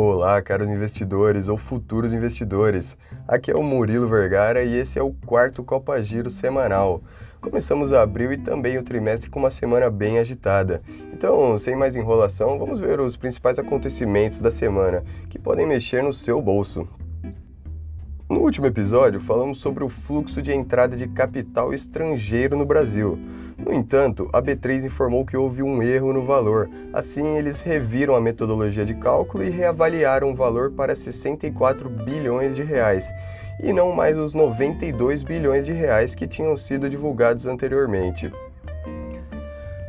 Olá, caros investidores ou futuros investidores. Aqui é o Murilo Vergara e esse é o quarto Copa Giro semanal. Começamos abril e também o trimestre com uma semana bem agitada. Então, sem mais enrolação, vamos ver os principais acontecimentos da semana que podem mexer no seu bolso. No último episódio, falamos sobre o fluxo de entrada de capital estrangeiro no Brasil. No entanto, a B3 informou que houve um erro no valor. Assim, eles reviram a metodologia de cálculo e reavaliaram o valor para 64 bilhões de reais, e não mais os 92 bilhões de reais que tinham sido divulgados anteriormente.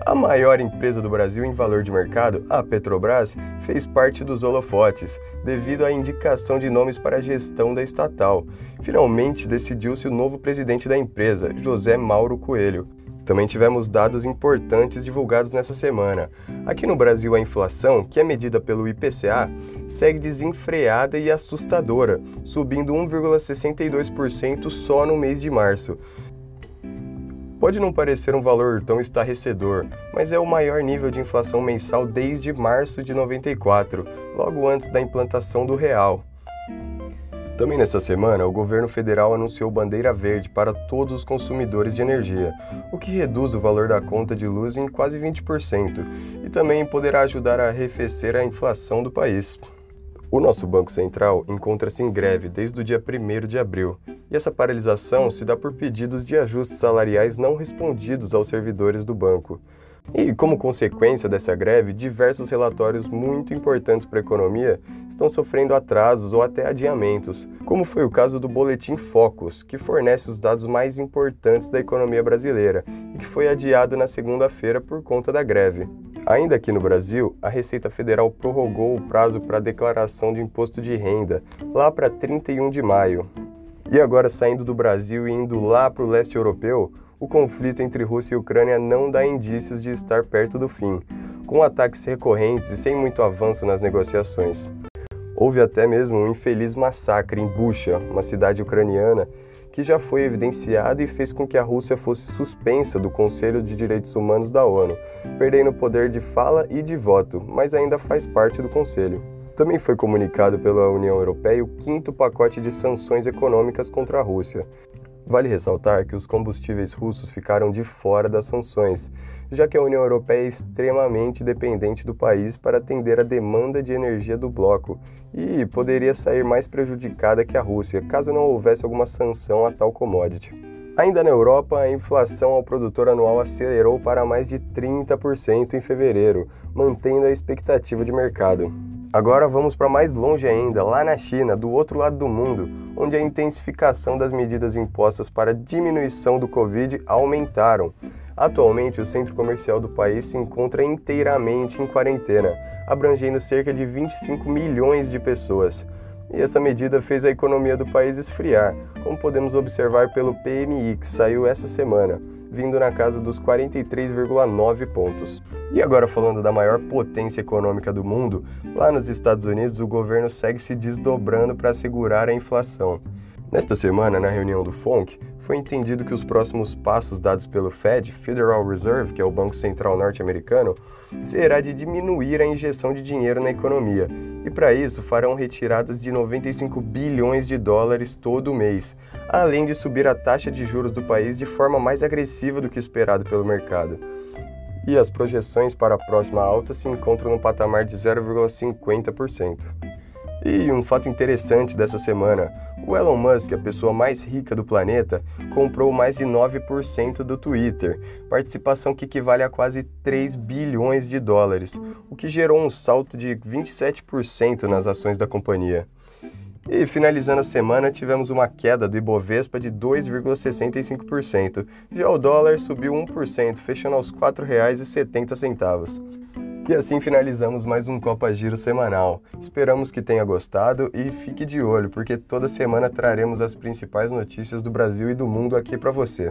A maior empresa do Brasil em valor de mercado, a Petrobras, fez parte dos holofotes, devido à indicação de nomes para a gestão da estatal. Finalmente decidiu-se o novo presidente da empresa, José Mauro Coelho. Também tivemos dados importantes divulgados nessa semana. Aqui no Brasil, a inflação, que é medida pelo IPCA, segue desenfreada e assustadora, subindo 1,62% só no mês de março. Pode não parecer um valor tão estarrecedor, mas é o maior nível de inflação mensal desde março de 94, logo antes da implantação do real. Também nessa semana, o governo federal anunciou bandeira verde para todos os consumidores de energia, o que reduz o valor da conta de luz em quase 20% e também poderá ajudar a arrefecer a inflação do país. O nosso Banco Central encontra-se em greve desde o dia 1 de abril, e essa paralisação se dá por pedidos de ajustes salariais não respondidos aos servidores do banco. E, como consequência dessa greve, diversos relatórios muito importantes para a economia estão sofrendo atrasos ou até adiamentos, como foi o caso do Boletim Focus, que fornece os dados mais importantes da economia brasileira e que foi adiado na segunda-feira por conta da greve. Ainda aqui no Brasil, a Receita Federal prorrogou o prazo para a declaração de imposto de renda, lá para 31 de maio. E agora, saindo do Brasil e indo lá para o leste europeu, o conflito entre Rússia e Ucrânia não dá indícios de estar perto do fim, com ataques recorrentes e sem muito avanço nas negociações. Houve até mesmo um infeliz massacre em Bucha, uma cidade ucraniana, que já foi evidenciado e fez com que a Rússia fosse suspensa do Conselho de Direitos Humanos da ONU, perdendo o poder de fala e de voto, mas ainda faz parte do Conselho. Também foi comunicado pela União Europeia o quinto pacote de sanções econômicas contra a Rússia, Vale ressaltar que os combustíveis russos ficaram de fora das sanções, já que a União Europeia é extremamente dependente do país para atender a demanda de energia do bloco e poderia sair mais prejudicada que a Rússia caso não houvesse alguma sanção a tal commodity. Ainda na Europa, a inflação ao produtor anual acelerou para mais de 30% em fevereiro, mantendo a expectativa de mercado. Agora vamos para mais longe ainda, lá na China, do outro lado do mundo, onde a intensificação das medidas impostas para diminuição do Covid aumentaram. Atualmente, o centro comercial do país se encontra inteiramente em quarentena, abrangendo cerca de 25 milhões de pessoas. E essa medida fez a economia do país esfriar, como podemos observar pelo PMI, que saiu essa semana vindo na casa dos 43,9 pontos. E agora falando da maior potência econômica do mundo, lá nos Estados Unidos o governo segue se desdobrando para segurar a inflação. Nesta semana, na reunião do FONC, foi entendido que os próximos passos dados pelo Fed, Federal Reserve, que é o Banco Central norte-americano, será de diminuir a injeção de dinheiro na economia, e para isso farão retiradas de 95 bilhões de dólares todo mês, além de subir a taxa de juros do país de forma mais agressiva do que esperado pelo mercado. E as projeções para a próxima alta se encontram no patamar de 0,50%. E um fato interessante dessa semana: o Elon Musk, a pessoa mais rica do planeta, comprou mais de 9% do Twitter, participação que equivale a quase 3 bilhões de dólares, o que gerou um salto de 27% nas ações da companhia. E finalizando a semana, tivemos uma queda do Ibovespa de 2,65%. Já o dólar subiu 1%, fechando aos R$ 4,70. E assim finalizamos mais um Copa Giro semanal. Esperamos que tenha gostado e fique de olho, porque toda semana traremos as principais notícias do Brasil e do mundo aqui para você.